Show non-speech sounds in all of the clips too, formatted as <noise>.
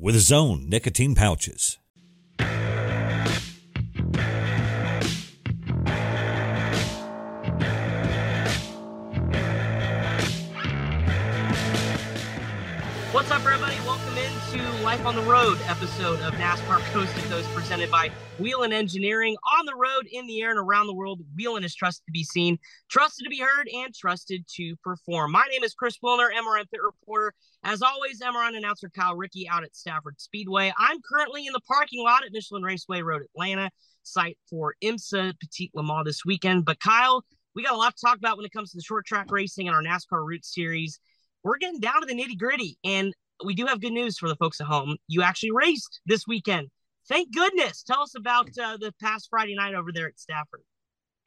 with his own nicotine pouches. What's up, everybody? Welcome into Life on the Road episode of NASCAR Coast to Coast presented by Whelen Engineering. On the road, in the air, and around the world, Whelen is trusted to be seen, trusted to be heard, and trusted to perform. My name is Chris Wilner, MRN Pit Reporter. As always, MRN announcer Kyle Rickey out at Stafford Speedway. I'm currently in the parking lot at Michelin Raceway Road, Atlanta, site for IMSA Petit Le Mans this weekend. But Kyle, we got a lot to talk about when it comes to the short track racing and our NASCAR Roots Series we're getting down to the nitty gritty. And we do have good news for the folks at home. You actually raced this weekend. Thank goodness. Tell us about uh, the past Friday night over there at Stafford.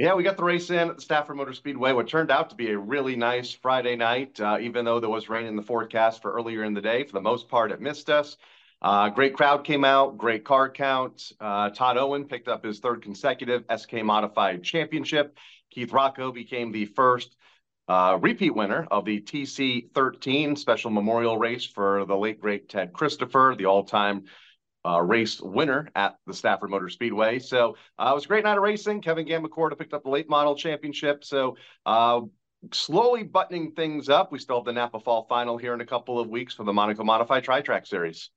Yeah, we got the race in at the Stafford Motor Speedway, what turned out to be a really nice Friday night, uh, even though there was rain in the forecast for earlier in the day. For the most part, it missed us. Uh, great crowd came out, great car count. Uh, Todd Owen picked up his third consecutive SK Modified Championship. Keith Rocco became the first uh, repeat winner of the TC 13 special memorial race for the late great Ted Christopher, the all time uh, race winner at the Stafford Motor Speedway. So uh, it was a great night of racing. Kevin Gambacorta picked up the late model championship. So uh, slowly buttoning things up. We still have the Napa Fall final here in a couple of weeks for the Monaco Modified Tri Track Series.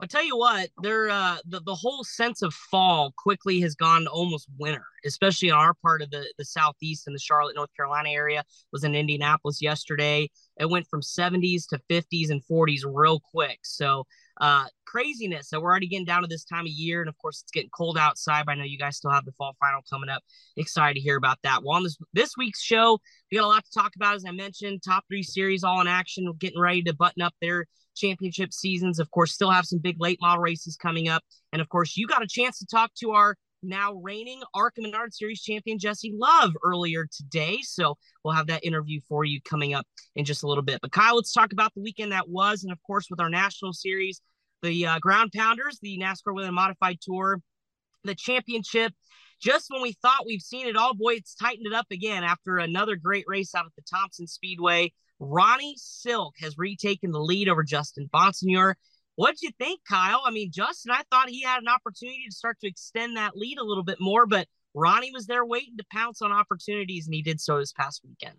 I'll tell you what, there uh the, the whole sense of fall quickly has gone to almost winter, especially in our part of the, the southeast and the Charlotte, North Carolina area. Was in Indianapolis yesterday. It went from 70s to 50s and 40s real quick. So uh craziness. So we're already getting down to this time of year, and of course it's getting cold outside. But I know you guys still have the fall final coming up. Excited to hear about that. Well, on this this week's show, we got a lot to talk about. As I mentioned, top three series all in action. We're getting ready to button up their championship seasons. Of course, still have some big late model races coming up. And of course, you got a chance to talk to our now reigning ARCA Menard Series champion Jesse Love earlier today. So we'll have that interview for you coming up in just a little bit. But Kyle, let's talk about the weekend that was. And of course, with our national series, the uh, Ground Pounders, the NASCAR Whelen Modified Tour, the championship. Just when we thought we've seen it all, boy, it's tightened it up again after another great race out at the Thompson Speedway. Ronnie Silk has retaken the lead over Justin Bonsignore. What'd you think, Kyle? I mean, Justin, I thought he had an opportunity to start to extend that lead a little bit more, but Ronnie was there waiting to pounce on opportunities, and he did so this past weekend.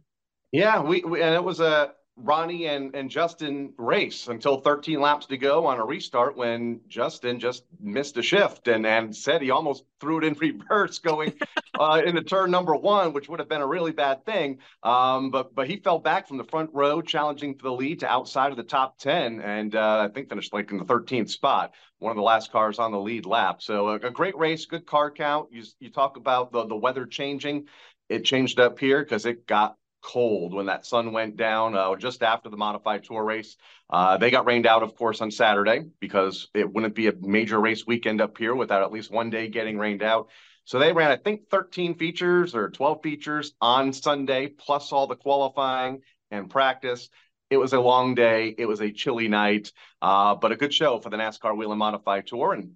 Yeah, we, we and it was a Ronnie and, and Justin race until 13 laps to go on a restart when Justin just missed a shift and, and said he almost threw it in <laughs> reverse going uh, into turn number one, which would have been a really bad thing. Um, but but he fell back from the front row, challenging for the lead to outside of the top 10, and uh, I think finished like in the 13th spot, one of the last cars on the lead lap. So a, a great race, good car count. You, you talk about the, the weather changing. It changed up here because it got cold when that sun went down uh, just after the modified tour race. Uh, they got rained out, of course, on Saturday because it wouldn't be a major race weekend up here without at least one day getting rained out. So they ran, I think, 13 features or 12 features on Sunday, plus all the qualifying and practice. It was a long day. It was a chilly night, uh, but a good show for the NASCAR Whelen Modified Tour. And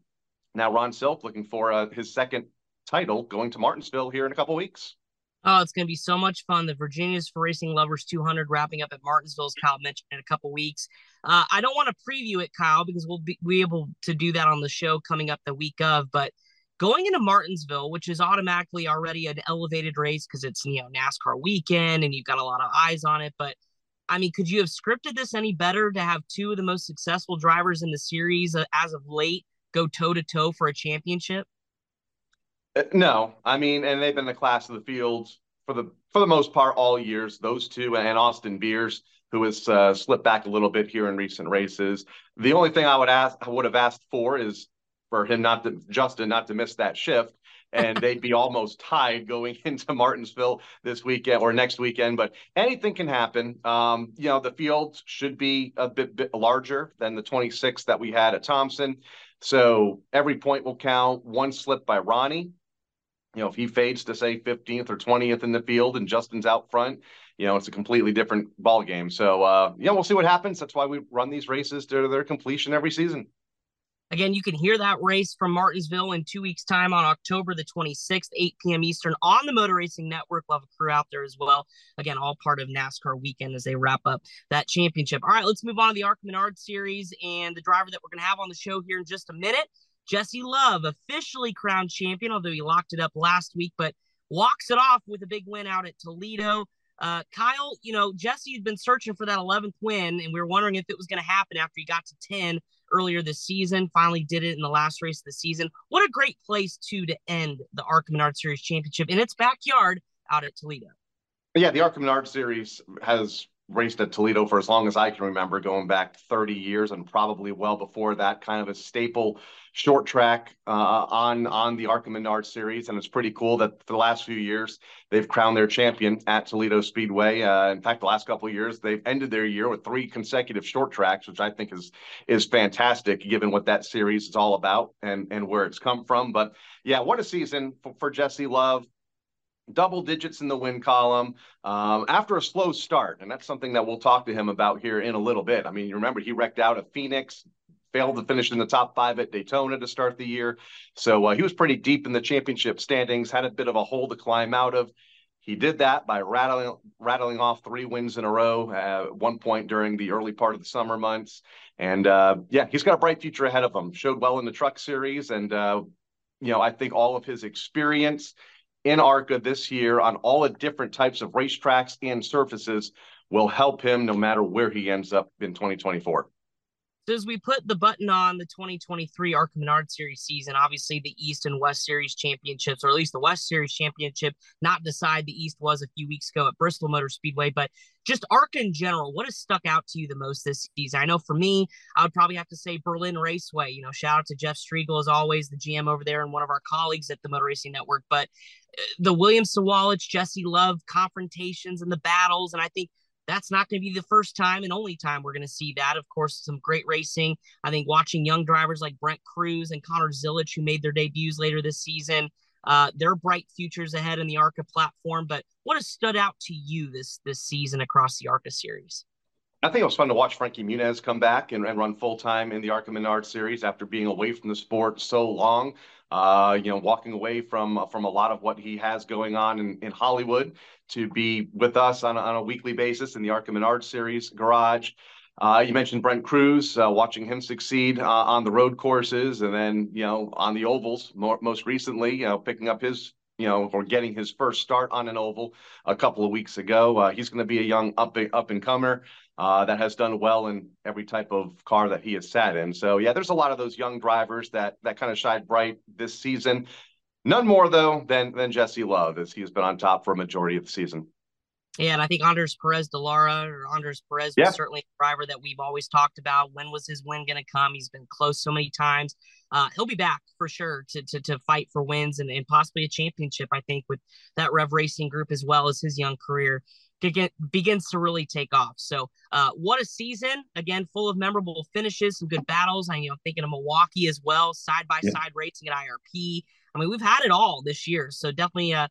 now Ron Silk looking for uh, his second title going to Martinsville here in a couple weeks. Oh, it's going to be so much fun. The Virginia's for Racing Lovers 200 wrapping up at Martinsville, as Kyle mentioned, in a couple weeks. Uh, I don't want to preview it, Kyle, because we'll be, be able to do that on the show coming up the week of. But going into Martinsville, which is automatically already an elevated race because it's you know NASCAR weekend and you've got a lot of eyes on it. But I mean, could you have scripted this any better to have two of the most successful drivers in the series uh, as of late go toe to toe for a championship? Uh, no, I mean, and they've been the class of the fields for the for the most part all years. Those two and Austin Beers, who has uh, slipped back a little bit here in recent races. The only thing I would ask, I would have asked for is for him not to Justin not to miss that shift. and they'd be almost tied going <laughs> into Martinsville this weekend or next weekend. But anything can happen. Um, you know, the field should be a bit, bit larger than the 26 that we had at Thompson So every point will count. One slip by Ronnie, you know, if he fades to say 15th or 20th in the field and Justin's out front, you know, it's a completely different ball game. So, uh, yeah, we'll see what happens. That's why we run these races to their completion every season. Again, you can hear that race from Martinsville in two weeks' time on October the 26th, 8 p.m. Eastern on the Motor Racing Network. We'll a crew out there as well. Again, all part of NASCAR weekend as they wrap up that championship. All right, let's move on to the ARCA Menard Series and the driver that we're going to have on the show here in just a minute. Jesse Love, officially crowned champion, although he locked it up last week, but walks it off with a big win out at Toledo. Uh, Kyle, you know, Jesse had been searching for that 11th win, and we were wondering if it was going to happen after he got to 10 earlier this season. Finally, did it in the last race of the season. What a great place too to end the ARCA Menard Series Championship in its backyard out at Toledo. Yeah, the ARCA Menard Series has raced at Toledo for as long as I can remember, going back 30 years and probably well before that, kind of a staple short track uh, on on the ARCA Menard series, and it's pretty cool that for the last few years they've crowned their champion at Toledo Speedway. Uh, in fact, the last couple of years they've ended their year with three consecutive short tracks, which I think is is fantastic given what that series is all about and and where it's come from. But yeah, what a season for, for Jesse Love double digits in the win column um, after a slow start. And that's something that we'll talk to him about here in a little bit. I mean, you remember he wrecked out at Phoenix, failed to finish in the top five at Daytona to start the year. So uh, he was pretty deep in the championship standings, had a bit of a hole to climb out of. He did that by rattling rattling off three wins in a row at one point during the early part of the summer months. And uh, yeah, he's got a bright future ahead of him. Showed well in the truck series, and uh, you know I think all of his experience in ARCA this year on all the different types of racetracks and surfaces will help him no matter where he ends up in 2024. So as we put the button on the 2023 ARCA Menard Series season, obviously the East and West Series championships, or at least the West Series championship, not decide the East was a few weeks ago at Bristol Motor Speedway, but just ARCA in general, what has stuck out to you the most this season? I know for me, I would probably have to say Berlin Raceway. You know, shout out to Jeff Striegle as always, the GM over there and one of our colleagues at the Motor Racing Network. But the Williams Sawalich, Jesse Love confrontations and the battles, and I think that's not going to be the first time and only time we're going to see that. Of course, some great racing. I think watching young drivers like Brent Crews and Connor Zilisch, who made their debuts later this season, uh, their bright futures ahead in the ARCA platform. But what has stood out to you this this season across the ARCA series? I think it was fun to watch Frankie Muniz come back and, and run full time in the ARCA Menard series after being away from the sport so long. Uh, you know, walking away from from a lot of what he has going on in, in Hollywood to be with us on a, on a weekly basis in the ARCA Menard series garage. Uh, you mentioned Brent Crews, uh, watching him succeed uh, on the road courses, and then you know on the ovals. More, most recently, you know, picking up his you know, or getting his first start on an oval a couple of weeks ago. Uh, he's going to be a young up up and comer uh, that has done well in every type of car that he has sat in. So yeah, there's a lot of those young drivers that that kind of shine bright this season. None more though than than Jesse Love, as he's been on top for a majority of the season. Yeah, and I think Andres Perez de Lara or Andres Perez was certainly a driver that we've always talked about. When was his win going to come? He's been close so many times. Uh, he'll be back for sure to to, to fight for wins and, and possibly a championship. I think with that Rev Racing group as well as his young career get, begins to really take off. So, uh, what a season! Again, full of memorable finishes, some good battles. I, you know, thinking of Milwaukee as well, side by side racing at IRP. I mean, we've had it all this year. So definitely, uh,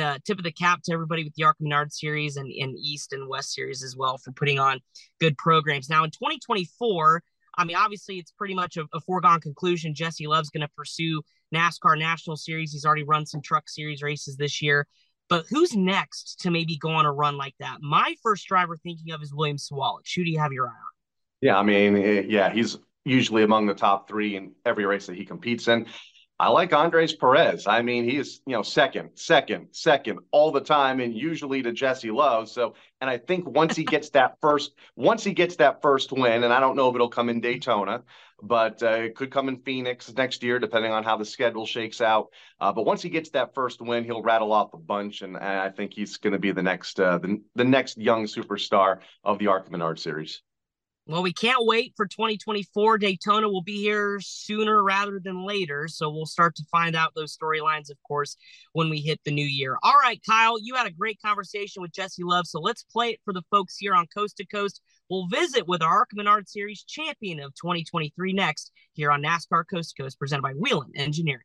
uh, tip of the cap to everybody with the ARCA Menard series and, and East and West series as well for putting on good programs. Now in 2024, I mean, obviously it's pretty much a, a foregone conclusion. Jesse Love's going to pursue NASCAR National Series. He's already run some Truck Series races this year. But who's next to maybe go on a run like that? My first driver thinking of is William Sawalich. Who do you have your eye on? Yeah, I mean, eh, yeah, he's usually among the top three in every race that he competes in. I like Andres Perez. I mean, he is, you know second, second, second all the time, and usually to Jesse Love. So, and I think once he gets that <laughs> first, once he gets that first win, and I don't know if it'll come in Daytona, but uh, it could come in Phoenix next year, depending on how the schedule shakes out. Uh, but once he gets that first win, he'll rattle off a bunch, and, and I think he's going to be the next uh, the, the next young superstar of the Menard series. Well, we can't wait for 2024. Daytona will be here sooner rather than later. So we'll start to find out those storylines, of course, when we hit the new year. All right, Kyle, you had a great conversation with Jesse Love. So let's play it for the folks here on Coast to Coast. We'll visit with our ARCA Menard Series champion of 2023 next here on NASCAR Coast to Coast, presented by Whelen Engineering.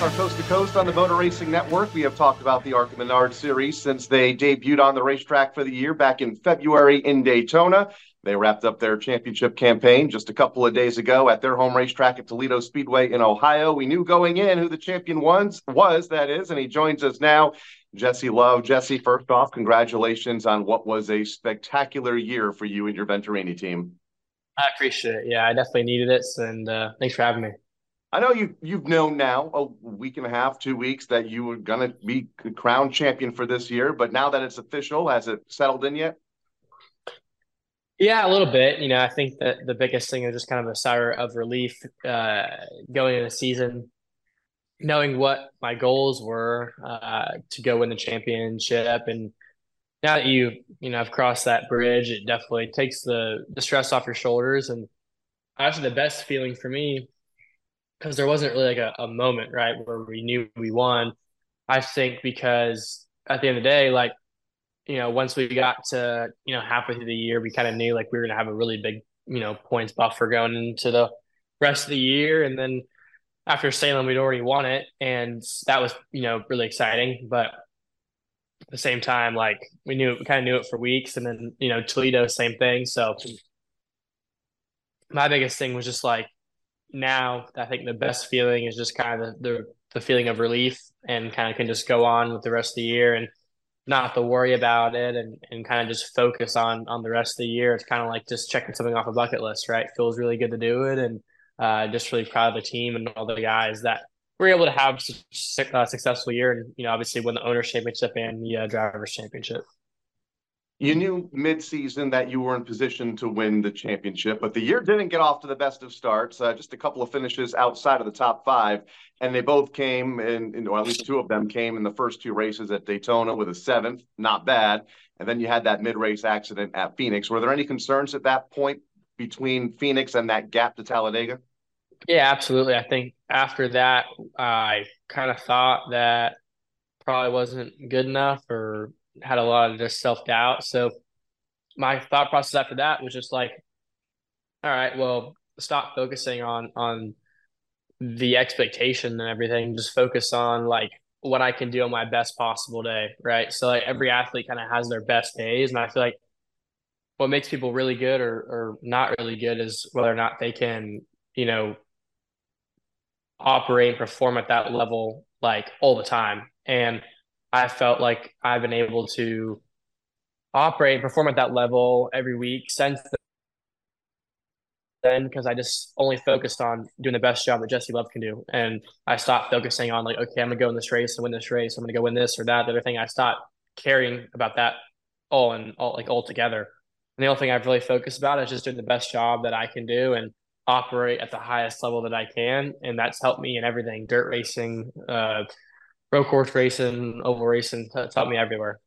Back Coast to Coast on the Motor Racing Network, we have talked about the ARCA Menard Series since they debuted on the racetrack for the year back in February in Daytona. They wrapped up their championship campaign just a couple of days ago at their home racetrack at Toledo Speedway in Ohio. We knew going in who the champion was, was that is, and he joins us now, Jesse Love. Jesse, first off, congratulations on what was a spectacular year for you and your Venturini team. I appreciate it. Yeah, I definitely needed it, and uh, thanks for having me. I know you you've known now a week and a half, two weeks that you were going to be crowned champion for this year, but now that it's official, has it settled in yet? Yeah, a little bit. You know, I think that the biggest thing is just kind of a sigh of relief uh, going into the season, knowing what my goals were uh, to go win the championship, and now that you you know I've crossed that bridge, it definitely takes the the stress off your shoulders. And actually, the best feeling for me because there wasn't really like a, a moment, right, where we knew we won. I think because at the end of the day, like, you know, once we got to, you know, halfway through the year, we kind of knew like we were to have a really big, you know, points buffer going into the rest of the year. And then after Salem, we'd already won it. And that was, you know, really exciting. But at the same time, like we knew, we kind of knew it for weeks. And then, you know, Toledo, same thing. So my biggest thing was just like, now I think the best feeling is just kind of the, the, feeling of relief and kind of can just go on with the rest of the year and not have to worry about it and, and kind of just focus on on the rest of the year. It's kind of like just checking something off a bucket list, right? Feels really good to do it, and uh, just really proud of the team and all the guys that were able to have a uh, successful year, and you know, obviously win the owners championship and the uh, drivers championship you knew mid-season that you were in position to win the championship, but the year didn't get off to the best of starts. Uh, just a couple of finishes outside of the top five, and they both came in, or at least two of them came in the first two races at Daytona with a seventh, not bad. And then you had that mid-race accident at Phoenix. Were there any concerns at that point between Phoenix and that gap to Talladega? Yeah, absolutely. I think after that, I kind of thought that probably wasn't good enough or had a lot of just self doubt. So my thought process after that was just like, all right, well, stop focusing on on the expectation and everything. Just focus on like what I can do on my best possible day, right? So like every athlete kind of has their best days, and I feel like what makes people really good or or not really good is whether or not they can, you know, operate and perform at that level like all the time. And I felt like I've been able to operate and perform at that level every week since then because I just only focused on doing the best job that Jesse Love can do. And I stopped focusing on like, okay, I'm gonna go in this race and win this race. I'm gonna go win this or that. The other thing I stopped caring about that all and all like all together. And the only thing I've really focused about is just doing the best job that I can do and operate at the highest level that I can. And that's helped me in everything, dirt racing, uh, road course racing, oval racing, taught me everywhere.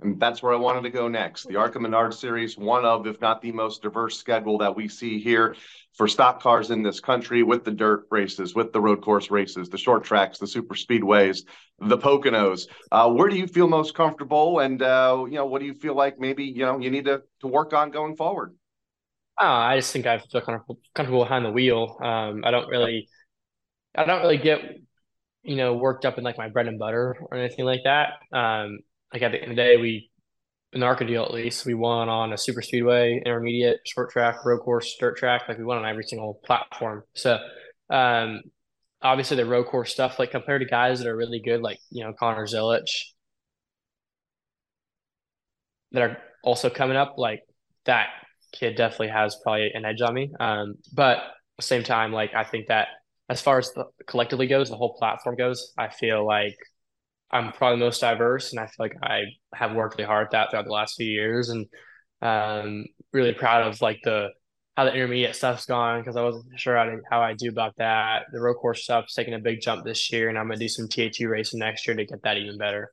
And that's where I wanted to go next. The ARCA Menard Series, one of, if not the most diverse schedule that we see here for stock cars in this country with the dirt races, with the road course races, the short tracks, the super speedways, the Poconos. Uh, where do you feel most comfortable? And, uh, you know, what do you feel like maybe, you know, you need to, to work on going forward? Uh, I just think I feel comfortable, comfortable behind the wheel. Um, I don't really, I don't really get you know, worked up in like my bread and butter or anything like that. Um, like at the end of the day, we in the ARCA deal at least, we won on a super speedway, intermediate, short track, road course, dirt track. Like we won on every single platform. So um, obviously the road course stuff, like compared to guys that are really good, like you know Connor Zilisch, that are also coming up, like that kid definitely has probably an edge on me. Um, but at the same time, like I think that as far as the collectively goes, the whole platform goes, I feel like I'm probably the most diverse, and I feel like I have worked really hard at that throughout the last few years, and um, really proud of like the how the intermediate stuff's gone because I wasn't sure how, to, how I do about that. The road course stuff's taking a big jump this year, and I'm gonna do some TAT racing next year to get that even better.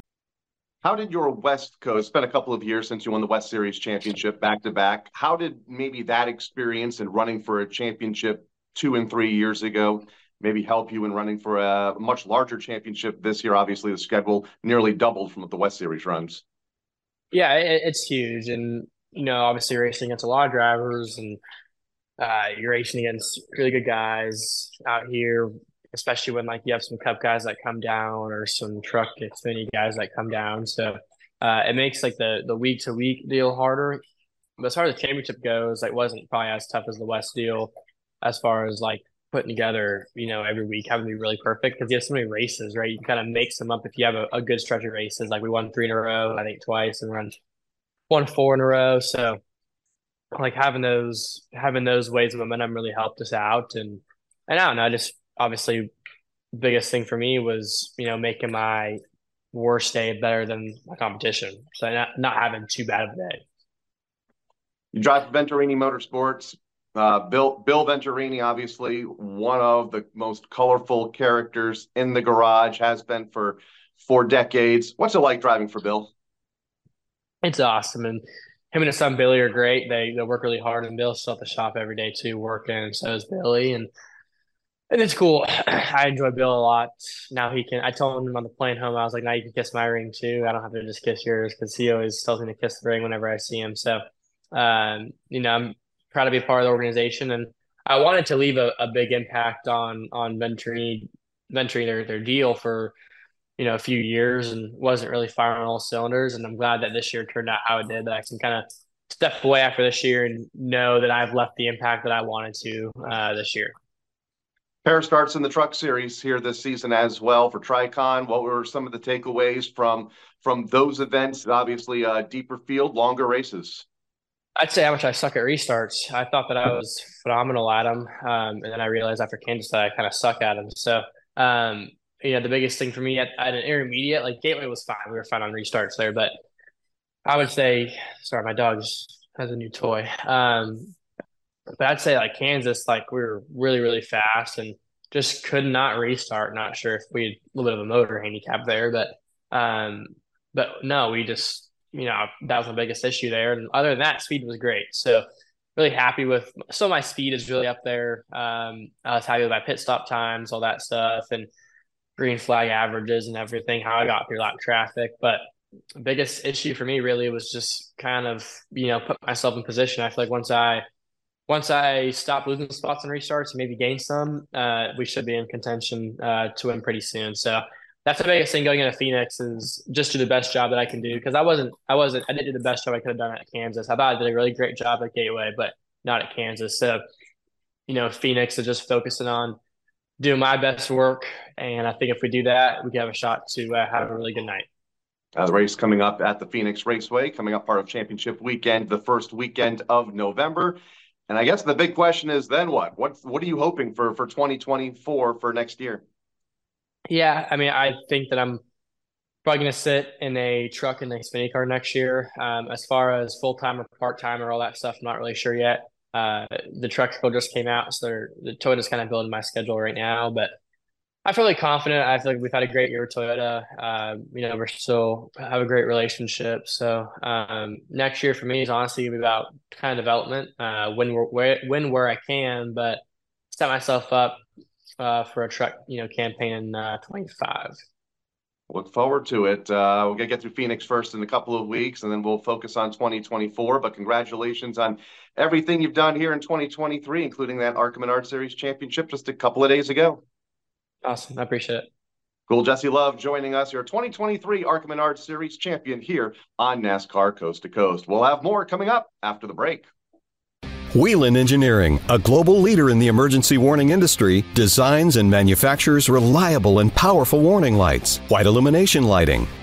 How did your West Coast, been a couple of years since you won the West Series championship back to back. How did maybe that experience and running for a championship two and three years ago maybe help you in running for a much larger championship this year? Obviously, the schedule nearly doubled from what the West Series runs. Yeah, it, it's huge. And, you know, obviously racing against a lot of drivers and uh, you're racing against really good guys out here especially when like you have some cup guys that come down or some truck Xfinity guys that come down. So uh, it makes like the the week to week deal harder. But as far as the championship goes, like wasn't probably as tough as the West deal as far as like putting together, you know, every week having to be really perfect because you have so many races, right? You kind of mix them up if you have a, a good stretch of races. Like we won three in a row, I think twice, and run one four in a row. So like having those having those ways of momentum really helped us out and and I don't know, I just obviously biggest thing for me was you know making my worst day better than my competition. So not, not having too bad of a day. You drive for venturini motorsports. Uh, bill bill venturini obviously one of the most colorful characters in the garage has been for four decades. What's it like driving for bill? It's awesome and him and his son billy are great. They they work really hard and bill's still at the shop every day too working so is billy and and it's cool. <clears throat> I enjoy Bill a lot. Now he can. I told him on the plane home. I was like, "Now you can kiss my ring too. I don't have to just kiss yours because he always tells me to kiss the ring whenever I see him." So, um, you know, I'm proud to be part of the organization, and I wanted to leave a, a big impact on on Venturini, Venturini their their deal for you know a few years, and wasn't really firing on all cylinders. And I'm glad that this year turned out how it did. That I can kind of step away after this year and know that I've left the impact that I wanted to uh, this year. Pair starts in the truck series here this season as well for Tricon. What were some of the takeaways from from those events? Obviously, a deeper field, longer races. I'd say how much I suck at restarts. I thought that I was phenomenal at them, um, and then I realized after Kansas that I kind of suck at them. So, um, you know, the biggest thing for me at, at, an intermediate, like Gateway was fine. We were fine on restarts there, but I would say, sorry, my dog has a new toy. Um, but I'd say like Kansas, like we were really, really fast and just could not restart. Not sure if we had a little bit of a motor handicap there, but um, but no, we just you know that was the biggest issue there. And other than that, speed was great. So really happy with. So my speed is really up there. Um, I was happy with my pit stop times, all that stuff, and green flag averages and everything. How I got through lap traffic, but biggest issue for me really was just kind of you know put myself in position. I feel like once I once I stop losing spots and restarts and maybe gain some, uh, we should be in contention uh, to win pretty soon. So that's the biggest thing going into Phoenix is just do the best job that I can do because I wasn't I wasn't I didn't do the best job I could have done at Kansas. I thought I did a really great job at Gateway, but not at Kansas. So you know, Phoenix is just focusing on doing my best work, and I think if we do that, we can have a shot to uh, have a really good night. Uh, the race coming up at the Phoenix Raceway, coming up part of championship weekend, the first weekend of November. And I guess the big question is then what? What what are you hoping for for 2024 for next year? Yeah, I mean, I think that I'm probably going to sit in a truck in the Xfinity car next year. Um, as far as full time or part time or all that stuff, I'm not really sure yet. Uh, the truck schedule just came out, so the Toyota's kind of building my schedule right now. But I feel like confident. I feel like we've had a great year with Toyota. Uh, you know, we're still have a great relationship. So um, next year for me is honestly gonna be about kind of development. Uh, when where, when where I can, but set myself up uh, for a truck, you know, campaign in uh, 25. Look forward to it. Uh, we're gonna get through Phoenix first in a couple of weeks, and then we'll focus on 2024. But congratulations on everything you've done here in 2023, including that ARCA Menard Series championship just a couple of days ago. Awesome. I appreciate it. Cool. Jesse Love joining us, your 2023 ARCA Menard Series champion here on NASCAR Coast to Coast. We'll have more coming up after the break. Whelen Engineering, a global leader in the emergency warning industry, designs and manufactures reliable and powerful warning lights, white illumination lighting,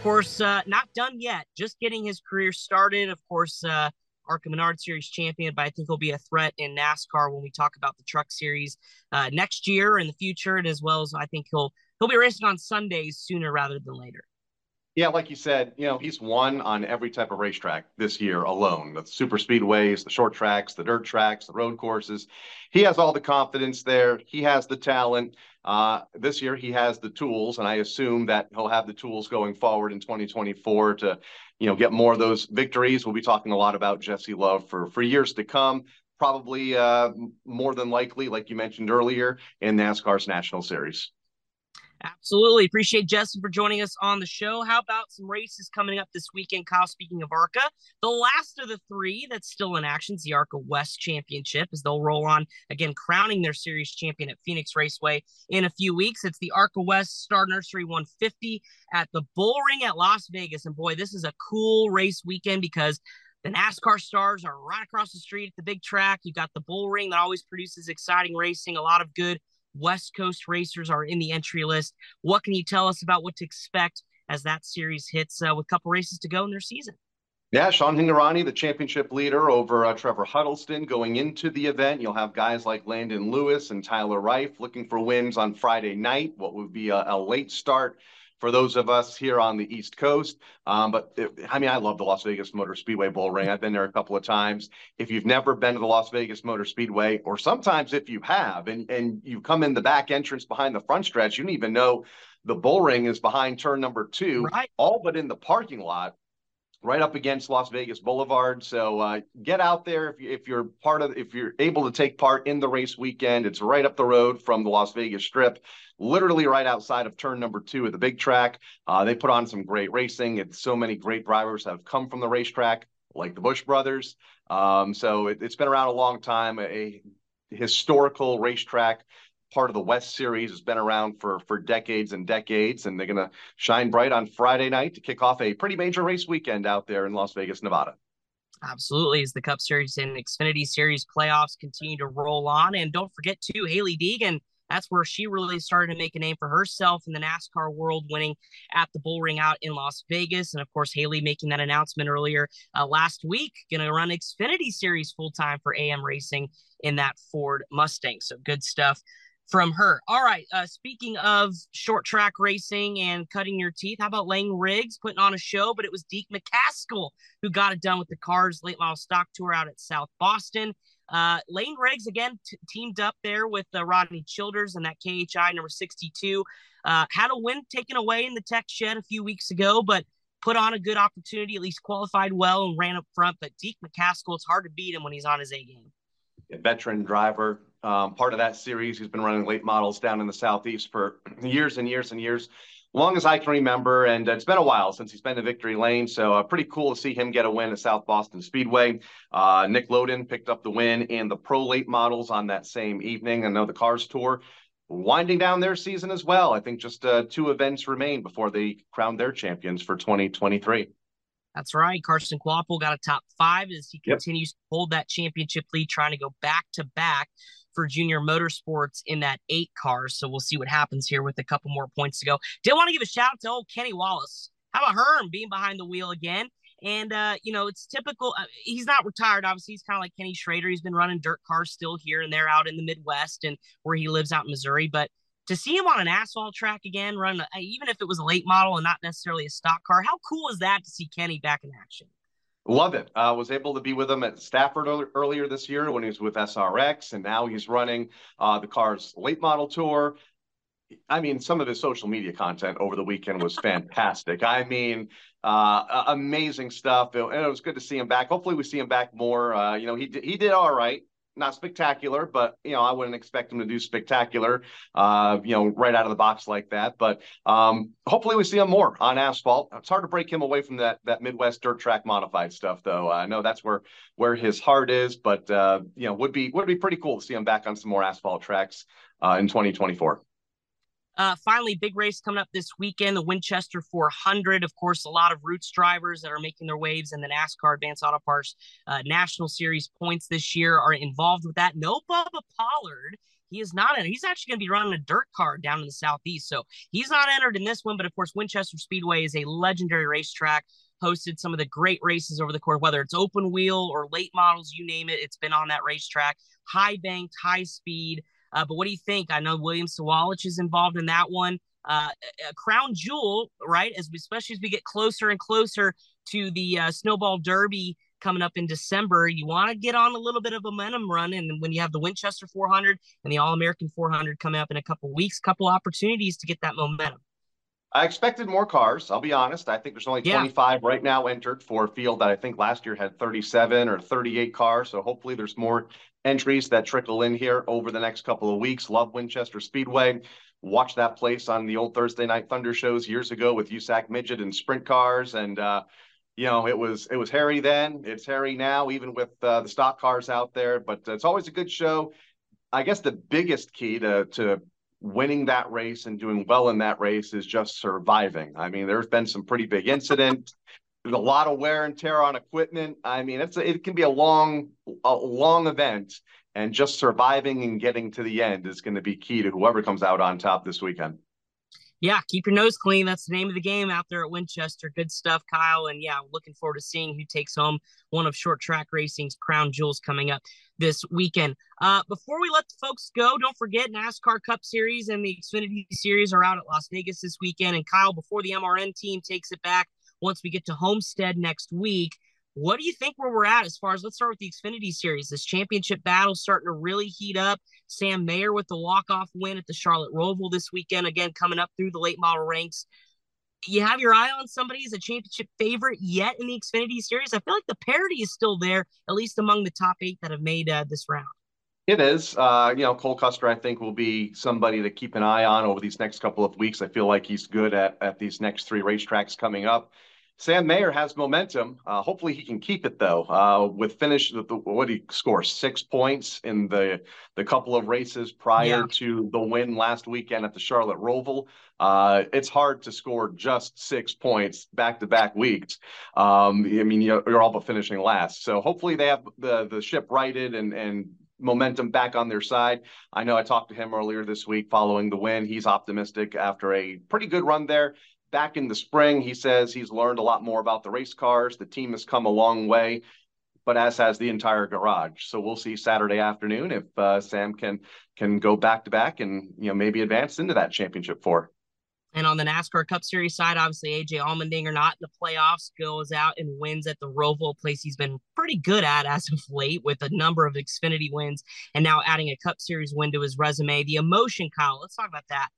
Of course, uh, not done yet, just getting his career started. Of course, uh, ARCA Menard Series champion, but I think he'll be a threat in NASCAR when we talk about the Truck Series uh, next year in the future, and as well as I think he'll he'll be racing on Sundays sooner rather than later. Yeah, like you said, you know, he's won on every type of racetrack this year alone the super speedways, the short tracks, the dirt tracks, the road courses. He has all the confidence there. He has the talent. Uh, this year, he has the tools, and I assume that he'll have the tools going forward in 2024 to, you know, get more of those victories. We'll be talking a lot about Jesse Love for for years to come. Probably uh, more than likely, like you mentioned earlier, in NASCAR's National Series. Absolutely. Appreciate Justin for joining us on the show. How about some races coming up this weekend, Kyle? Speaking of ARCA, the last of the three that's still in action is the ARCA West Championship as they'll roll on again, crowning their series champion at Phoenix Raceway in a few weeks. It's the ARCA West Star Nursery 150 at the Bull Ring at Las Vegas. And boy, this is a cool race weekend because the NASCAR stars are right across the street at the big track. You've got the Bull Ring that always produces exciting racing, a lot of good West Coast racers are in the entry list. What can you tell us about what to expect as that series hits uh, with a couple races to go in their season? Yeah, Sean Hingorani, the championship leader over uh, Trevor Huddleston going into the event. You'll have guys like Landon Lewis and Tyler Reif looking for wins on Friday night, what would be a, a late start for those of us here on the East Coast. Um, but it, I mean, I love the Las Vegas Motor Speedway Bull Ring. I've been there a couple of times. If you've never been to the Las Vegas Motor Speedway, or sometimes if you have, and and you come in the back entrance behind the front stretch, you don't even know the bull ring is behind turn number two, right. all but in the parking lot right up against Las Vegas Boulevard. So uh, get out there if, you, if you're part of if you're able to take part in the race weekend. It's right up the road from the Las Vegas Strip, literally right outside of turn number two of the big track. Uh, they put on some great racing. and so many great drivers have come from the racetrack, like the Busch brothers. Um, so it, has been around a long time. A, a historical racetrack part of the West Series has been around for for decades and decades, and they're going to shine bright on Friday night to kick off a pretty major race weekend out there in Las Vegas, Nevada. Absolutely, as the Cup Series and Xfinity Series playoffs continue to roll on, and don't forget too, Hailie Deegan. That's where she really started to make a name for herself in the NASCAR world, winning at the Bullring out in Las Vegas. And of course, Hailie making that announcement earlier uh, last week, going to run Xfinity Series full time for AM Racing in that Ford Mustang. So good stuff from her. All right. Uh, speaking of short track racing and cutting your teeth, how about Layne Riggs putting on a show? But it was Deac McCaskill who got it done with the Cars late model stock tour out at South Boston. Uh, Layne Riggs again t- teamed up there with uh, Rodney Childers and that KHI number 62. Uh, had a win taken away in the tech shed a few weeks ago, but put on a good opportunity, at least qualified well and ran up front. But Deac McCaskill, it's hard to beat him when he's on his A game. A veteran driver, um, part of that series. He's been running late models down in the Southeast for <clears throat> years and years and years, long as I can remember. And it's been a while since he's been to victory lane. So uh, pretty cool to see him get a win at South Boston Speedway. Uh, Nick Loden picked up the win in the pro late models on that same evening. I know the Cars Tour winding down their season as well. I think just uh, two events remain before they crown their champions for 2023. That's right. Carson Kvapil got a top five as he Yep. continues to hold that championship lead, trying to go back to back for junior motorsports in that eight cars. So we'll see what happens here with a couple more points to go. Did want to give a shout out to old Kenny Wallace. How about Herm being behind the wheel again? And uh, you know, it's typical. Uh, he's not retired, obviously. He's kind of like Kenny Schrader. He's been running dirt cars still here and there out in the Midwest and where he lives out in Missouri. But to see him on an asphalt track again, run a, even if it was a late model and not necessarily a stock car, how cool is that to see Kenny back in action? Love it. I uh, was able to be with him at Stafford earlier this year when he was with SRX, and now he's running uh, the car's late model tour. I mean, some of his social media content over the weekend was fantastic. I mean, uh, amazing stuff. And it was good to see him back. Hopefully, we see him back more. Uh, you know, he he did all right. Not spectacular, but you know, I wouldn't expect him to do spectacular. Uh, you know, right out of the box like that. But um, hopefully, we see him more on asphalt. It's hard to break him away from that that Midwest dirt track modified stuff, though. I know that's where where his heart is. But uh, you know, would be would be pretty cool to see him back on some more asphalt tracks uh, in 2024. Uh, finally, big race coming up this weekend, the Winchester 400. Of course, a lot of Roots drivers that are making their waves in the NASCAR Advance Auto Parts uh, National Series points this year are involved with that. No Bubba Pollard. He is not in. He's actually going to be running a dirt car down in the southeast, so he's not entered in this one. But of course, Winchester Speedway is a legendary racetrack. Hosted some of the great races over the course, whether it's open wheel or late models, you name it. It's been on that racetrack. High banked, high speed. Uh, but what do you think? I know William Sawalich is involved in that one. Uh, a crown jewel, right? As we, especially as we get closer and closer to the uh, Snowball Derby coming up in December, you want to get on a little bit of a momentum run. And when you have the Winchester 400 and the All American 400 coming up in a couple weeks, couple opportunities to get that momentum. I expected more cars. I'll be honest. I think there's only 25 yeah. right now entered for a field that I think last year had 37 or 38 cars. So hopefully there's more entries that trickle in here over the next couple of weeks. Love Winchester Speedway. Watch that place on the old Thursday Night Thunder shows years ago with USAC Midget and sprint cars. And, uh, you know, it was it was hairy then. It's hairy now, even with uh, the stock cars out there. But it's always a good show. I guess the biggest key to to winning that race and doing well in that race is just surviving. I mean, there's been some pretty big incidents. There's a lot of wear and tear on equipment. I mean, it's a, it can be a long, a long event, and just surviving and getting to the end is going to be key to whoever comes out on top this weekend yeah, keep your nose clean. That's the name of the game out there at Winchester. Good stuff, Kyle. And yeah, looking forward to seeing who takes home one of short track racing's crown jewels coming up this weekend. Uh, before we let the folks go, don't forget NASCAR Cup Series and the Xfinity Series are out at Las Vegas this weekend. And Kyle, before the MRN team takes it back, once we get to Homestead next week, what do you think where we're at as far as let's start with the Xfinity Series? This championship battle starting to really heat up. Sam Mayer with the walk-off win at the Charlotte Roval this weekend, again coming up through the late model ranks. You have your eye on somebody as a championship favorite yet in the Xfinity Series. I feel like the parity is still there, at least among the top eight that have made uh, this round. It is. Uh, you know, Cole Custer, I think, will be somebody to keep an eye on over these next couple of weeks. I feel like he's good at, at these next three racetracks coming up. Sam Mayer has momentum. Uh, hopefully, he can keep it though. Uh, with finish, the, the, what did he score? Six points in the the couple of races prior yeah. to the win last weekend at the Charlotte Roval. Uh, it's hard to score just six points back to back weeks. Um, I mean, you're, you're all but finishing last. So hopefully, they have the the ship righted and and momentum back on their side. I know I talked to him earlier this week following the win. He's optimistic after a pretty good run there back in the spring, he says he's learned a lot more about the race cars. The team has come a long way, but as has the entire garage. So we'll see Saturday afternoon if uh, Sam can can go back to back and you know maybe advance into that championship four. And on the NASCAR Cup Series side, obviously AJ Allmendinger not in the playoffs goes out and wins at the Roval place he's been pretty good at as of late with a number of Xfinity wins and now adding a Cup Series win to his resume. The emotion, Kyle, let's talk about that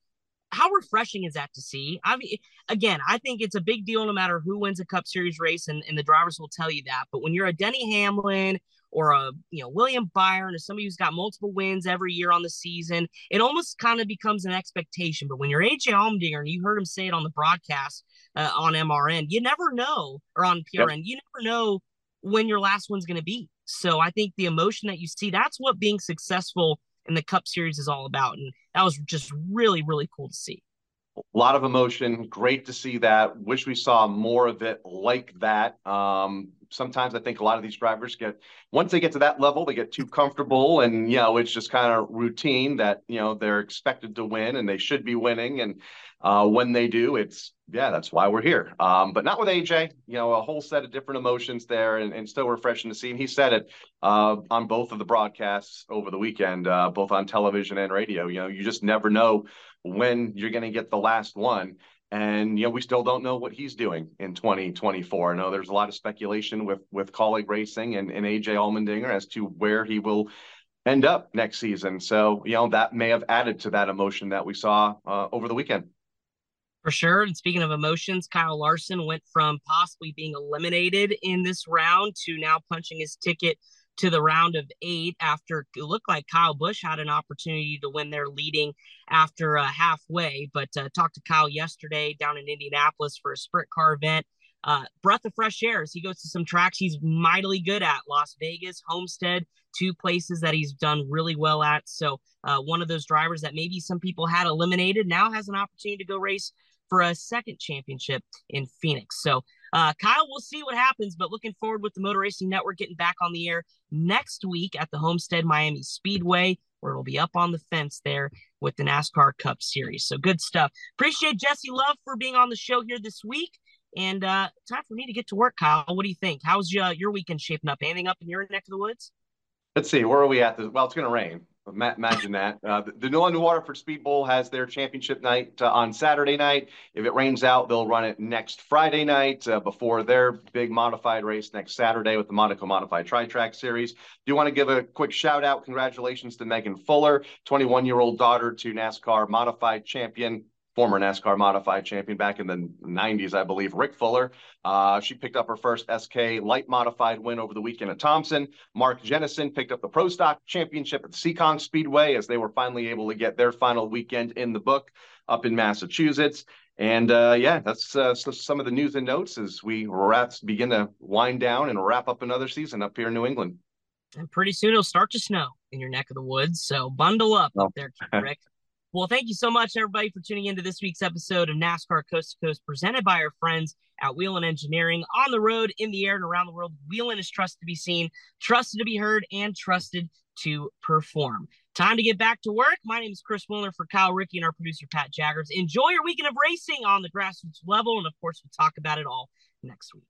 how refreshing is that to see? I mean, again, I think it's a big deal no matter who wins a Cup Series race, and, and the drivers will tell you that. But when you're a Denny Hamlin or a you know William Byron or somebody who's got multiple wins every year on the season, it almost kind of becomes an expectation. But when you're AJ Allmendinger and you heard him say it on the broadcast uh, on MRN, you never know, or on PRN, yep. you never know when your last one's going to be. So I think the emotion that you see, that's what being successful and the Cup Series is all about. And that was just really, really cool to see. a lot of emotion. Great to see that. Wish we saw more of it like that. Um, sometimes I think a lot of these drivers get once they get to that level, they get too comfortable, and you know it's just kind of routine that you know they're expected to win and they should be winning, and uh, when they do, it's yeah, that's why we're here. Um, but not with AJ. You know, a whole set of different emotions there, and, and still refreshing to see. And he said it uh, on both of the broadcasts over the weekend, uh, both on television and radio. You know, you just never know when you're going to get the last one. And you know, we still don't know what he's doing in 2024. I know there's a lot of speculation with with Kaulig Racing and, and AJ Allmendinger as to where he will end up next season. So you know, that may have added to that emotion that we saw uh, over the weekend. For sure. And speaking of emotions, Kyle Larson went from possibly being eliminated in this round to now punching his ticket to the round of eight after it looked like Kyle Busch had an opportunity to win their leading after uh, halfway. But uh, talked to Kyle yesterday down in Indianapolis for a sprint car event. Uh, breath of fresh air as he goes to some tracks he's mightily good at Las Vegas, Homestead, two places that he's done really well at. So, uh, one of those drivers that maybe some people had eliminated now has an opportunity to go race for a second championship in Phoenix. So, uh, Kyle, we'll see what happens, but looking forward with the Motor Racing Network getting back on the air next week at the Homestead Miami Speedway, where it'll be up on the fence there with the NASCAR Cup Series. So good stuff. Appreciate Jesse Love for being on the show here this week. And uh, time for me to get to work, Kyle. What do you think? How's your, your weekend shaping up? Anything up in your neck of the woods? Let's see. Where are we at? Well, it's going to rain. Imagine that. Uh, the, the New London Waterford Speed Bowl has their championship night uh, on Saturday night. If it rains out, they'll run it next Friday night uh, before their big modified race next Saturday with the Monaco Modified Tri Track Series. Do you want to give a quick shout out? Congratulations to Megan Fuller, 21 year old daughter to NASCAR Modified Champion former NASCAR modified champion back in the 90s, I believe, Rick Fuller. Uh, she picked up her first SK light modified win over the weekend at Thompson. Mark Jennison picked up the Pro Stock Championship at the Seekonk Speedway as they were finally able to get their final weekend in the book up in Massachusetts. And uh, yeah, that's uh, some of the news and notes as we wrap, begin to wind down and wrap up another season up here in New England. And pretty soon it'll start to snow in your neck of the woods. So bundle up oh. there, <laughs> Rick. Well, thank you so much, everybody, for tuning into this week's episode of NASCAR Coast to Coast, presented by our friends at Whelen Engineering. On the road, in the air, and around the world, Whelen is trusted to be seen, trusted to be heard, and trusted to perform. Time to get back to work. My name is Chris Wilner for Kyle Rickey and our producer, Pat Jaggers. Enjoy your weekend of racing on the grassroots level. And of course, we'll talk about it all next week.